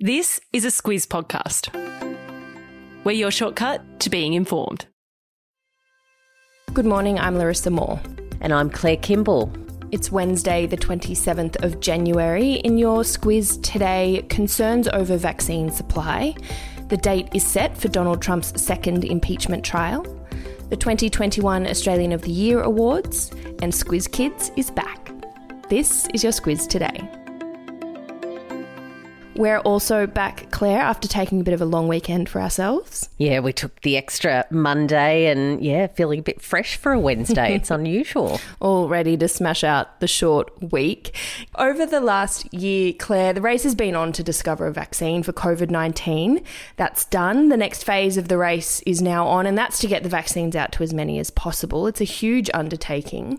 This is a Squiz podcast. We're your shortcut to being informed. Good morning, I'm Larissa Moore. And I'm Claire Kimball. It's Wednesday, the 27th of January. In your Squiz today, concerns over vaccine supply. The date is set for Donald Trump's second impeachment trial. The 2021 Australian of the Year Awards. And Squiz Kids is back. This is your Squiz today. We're also back, Claire, after taking a bit of a long weekend for ourselves. Yeah, we took the extra Monday and, yeah, feeling a bit fresh for a Wednesday. it's unusual. All ready to smash out the short week. Over the last year, Claire, the race has been on to discover a vaccine for COVID 19. That's done. The next phase of the race is now on, and that's to get the vaccines out to as many as possible. It's a huge undertaking.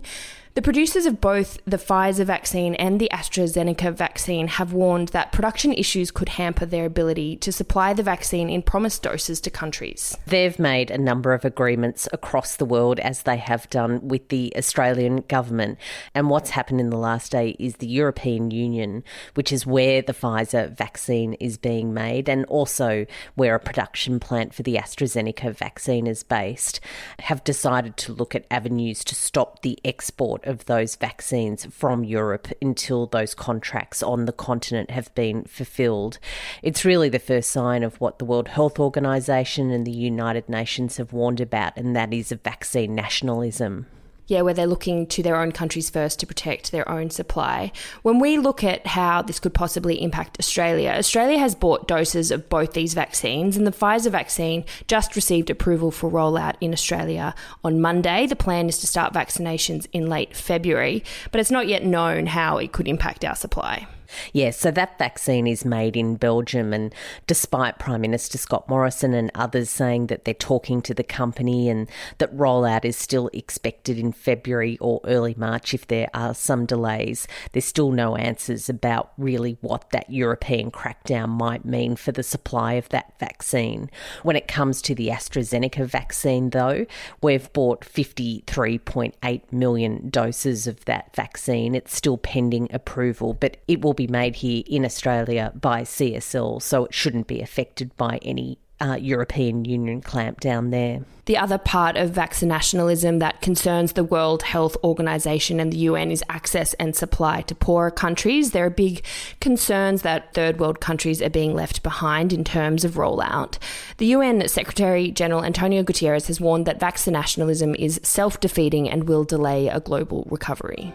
The producers of both the Pfizer vaccine and the AstraZeneca vaccine have warned that production issues could hamper their ability to supply the vaccine in promised doses to countries. They've made a number of agreements across the world, as they have done with the Australian government. And what's happened in the last day is the European Union, which is where the Pfizer vaccine is being made, and also where a production plant for the AstraZeneca vaccine is based, have decided to look at avenues to stop the export of those vaccines from Europe until those contracts on the continent have been fulfilled. It's really the first sign of what the World Health Organization and the United Nations have warned about, and that is a vaccine nationalism yeah, where they're looking to their own countries first to protect their own supply. When we look at how this could possibly impact Australia, Australia has bought doses of both these vaccines, and the Pfizer vaccine just received approval for rollout in Australia on Monday. The plan is to start vaccinations in late February, but it's not yet known how it could impact our supply. Yes, so that vaccine is made in Belgium, and despite Prime Minister Scott Morrison and others saying that they're talking to the company and that rollout is still expected in February or early March if there are some delays, there's still no answers about really what that European crackdown might mean for the supply of that vaccine. When it comes to the AstraZeneca vaccine, though, we've bought 53.8 million doses of that vaccine. It's still pending approval, but it will be made here in Australia by CSL, so it shouldn't be affected by any uh, European Union clampdown there. The other part of vaccinationalism that concerns the World Health Organization and the UN is access and supply to poorer countries. There are big concerns that third world countries are being left behind in terms of rollout. The UN Secretary General Antonio Guterres has warned that vaccinationalism is self defeating and will delay a global recovery.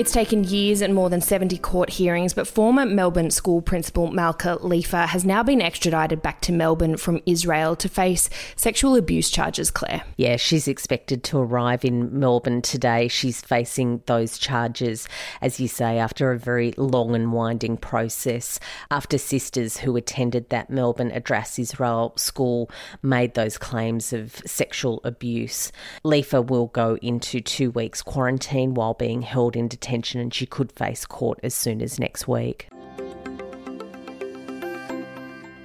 It's taken years and more than 70 court hearings, but former Melbourne school principal Malka Leifer has now been extradited back to Melbourne from Israel to face sexual abuse charges, Claire. Yeah, she's expected to arrive in Melbourne today. She's facing those charges, as you say, after a very long and winding process. After sisters who attended that Melbourne Adass Israel school made those claims of sexual abuse. Leifer will go into two weeks quarantine while being held in detention detention and she could face court as soon as next week.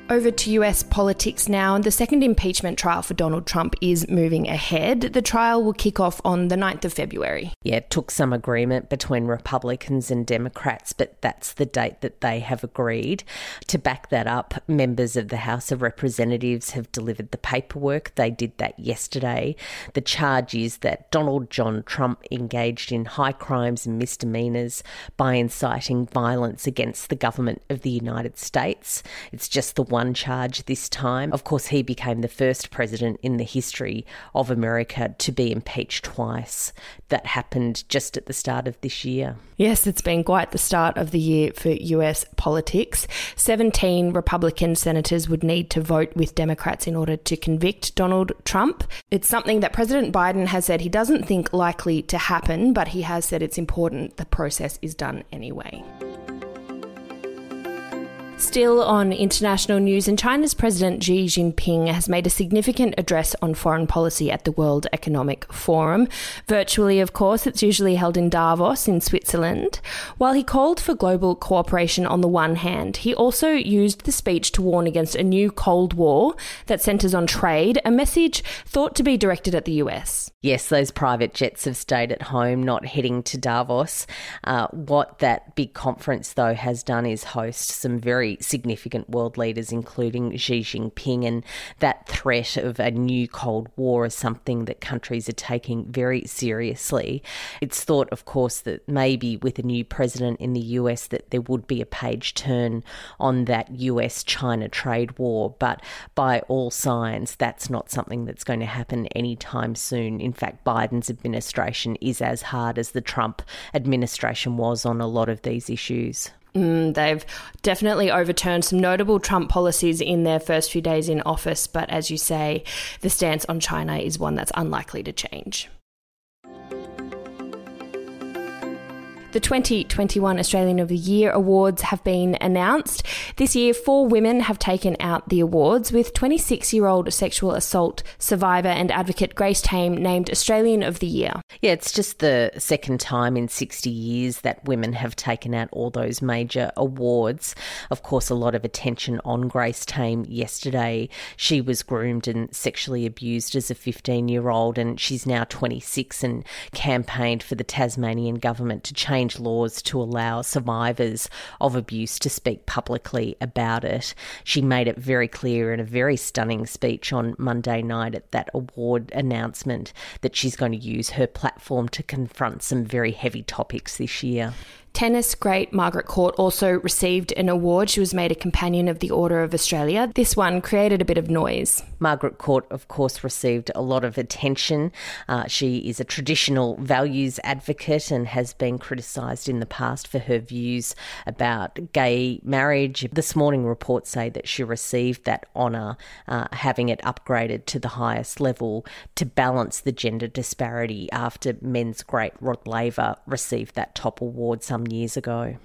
Over to US politics now. The second impeachment trial for Donald Trump is moving ahead. The trial will kick off on the 9th of February. Yeah, it took some agreement between Republicans and Democrats, but that's the date that they have agreed. To back that up, members of the House of Representatives have delivered the paperwork. They did that yesterday. The charge is that Donald John Trump engaged in high crimes and misdemeanors by inciting violence against the government of the United States. It's just the one charge this time. Of course, he became the first president in the history of America to be impeached twice. That happened just at the start of this year. Yes, it's been quite the start of the year for US politics. 17 Republican senators would need to vote with Democrats in order to convict Donald Trump. It's something that President Biden has said he doesn't think likely to happen, but he has said it's important the process is done anyway. Still on international news, and China's President Xi Jinping has made a significant address on foreign policy at the World Economic Forum. Virtually, of course, it's usually held in Davos in Switzerland. While he called for global cooperation on the one hand, he also used the speech to warn against a new Cold War that centres on trade, a message thought to be directed at the US. Yes, those private jets have stayed at home, not heading to Davos. Uh, what that big conference, though, has done is host some very significant world leaders, including Xi Jinping, and that threat of a new Cold War is something that countries are taking very seriously. It's thought, of course, that maybe with a new president in the US that there would be a page turn on that US China trade war, but by all signs, that's not something that's going to happen anytime soon. In fact, Biden's administration is as hard as the Trump administration was on a lot of these issues. Mm, they've definitely overturned some notable Trump policies in their first few days in office, but as you say, the stance on China is one that's unlikely to change. The 2021 Australian of the Year awards have been announced. This year, four women have taken out the awards, with 26 year old sexual assault survivor and advocate Grace Tame named Australian of the Year. Yeah, it's just the second time in 60 years that women have taken out all those major awards. Of course, a lot of attention on Grace Tame yesterday. She was groomed and sexually abused as a 15 year old, and she's now 26 and campaigned for the Tasmanian government to change change laws to allow survivors of abuse to speak publicly about it. She made it very clear in a very stunning speech on Monday night at that award announcement that she's going to use her platform to confront some very heavy topics this year. Tennis great Margaret Court also received an award. She was made a Companion of the Order of Australia. This one created a bit of noise. Margaret Court, of course, received a lot of attention. Uh, she is a traditional values advocate and has been criticised in the past for her views about gay marriage. This morning, reports say that she received that honour, uh, having it upgraded to the highest level to balance the gender disparity after men's great Rod Laver received that top award some years ago.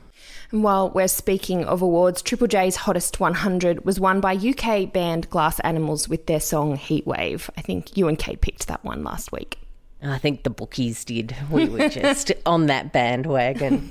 And while we're speaking of awards, Triple J's Hottest 100 was won by UK band Glass Animals with their song Heatwave. I think you and Kate picked that one last week. I think the bookies did. We were just on that bandwagon.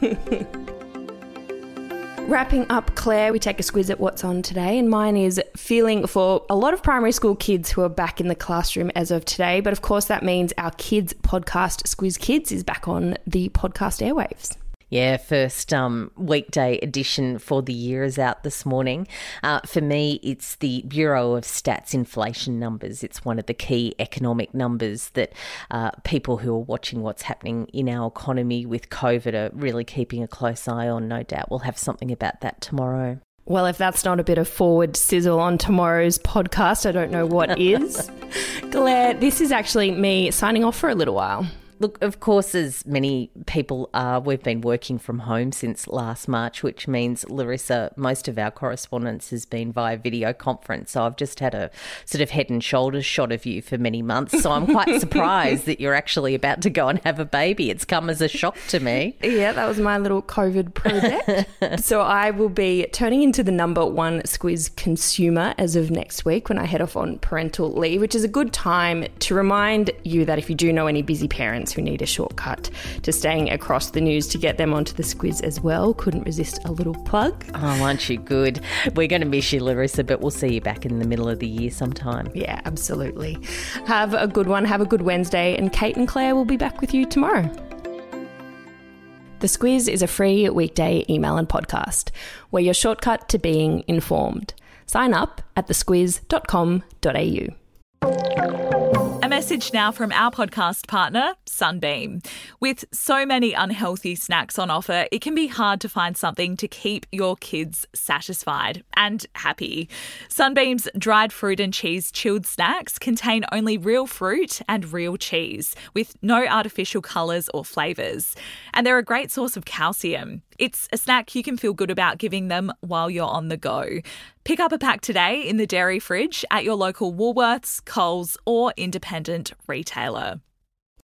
Wrapping up, Claire, we take a squiz at what's on today, and mine is feeling for a lot of primary school kids who are back in the classroom as of today. But of course, that means our kids podcast, Squiz Kids, is back on the podcast airwaves. Yeah, first um, weekday edition for the year is out this morning. Uh, for me, it's the Bureau of Stats inflation numbers. It's one of the key economic numbers that uh, people who are watching what's happening in our economy with COVID are really keeping a close eye on. No doubt we'll have something about that tomorrow. Well, if that's not a bit of forward sizzle on tomorrow's podcast, I don't know what is. Claire, this is actually me signing off for a little while. Look, of course, as many people are, we've been working from home since last March, which means, Larissa, most of our correspondence has been via video conference. So I've just had a sort of head and shoulders shot of you for many months. So I'm quite surprised that you're actually about to go and have a baby. It's come as a shock to me. Yeah, that was my little COVID project. so I will be turning into the number one squiz consumer as of next week when I head off on parental leave, which is a good time to remind you that if you do know any busy parents, parents who need a shortcut to staying across the news to get them onto the squiz as well. Couldn't resist a little plug. Oh, aren't you good? We're going to miss you, Larissa, but we'll see you back in the middle of the year sometime. Yeah, absolutely. Have a good one. Have a good Wednesday. And Kate and Claire will be back with you tomorrow. The Squiz is a free weekday email and podcast. We're your shortcut to being informed. Sign up at thesquiz.com.au. Message now from our podcast partner, Sunbeam. With so many unhealthy snacks on offer, it can be hard to find something to keep your kids satisfied and happy. Sunbeam's dried fruit and cheese chilled snacks contain only real fruit and real cheese, with no artificial colours or flavours. And they're a great source of calcium. It's a snack you can feel good about giving them while you're on the go. Pick up a pack today in the dairy fridge at your local Woolworths, Coles, or independent retailer.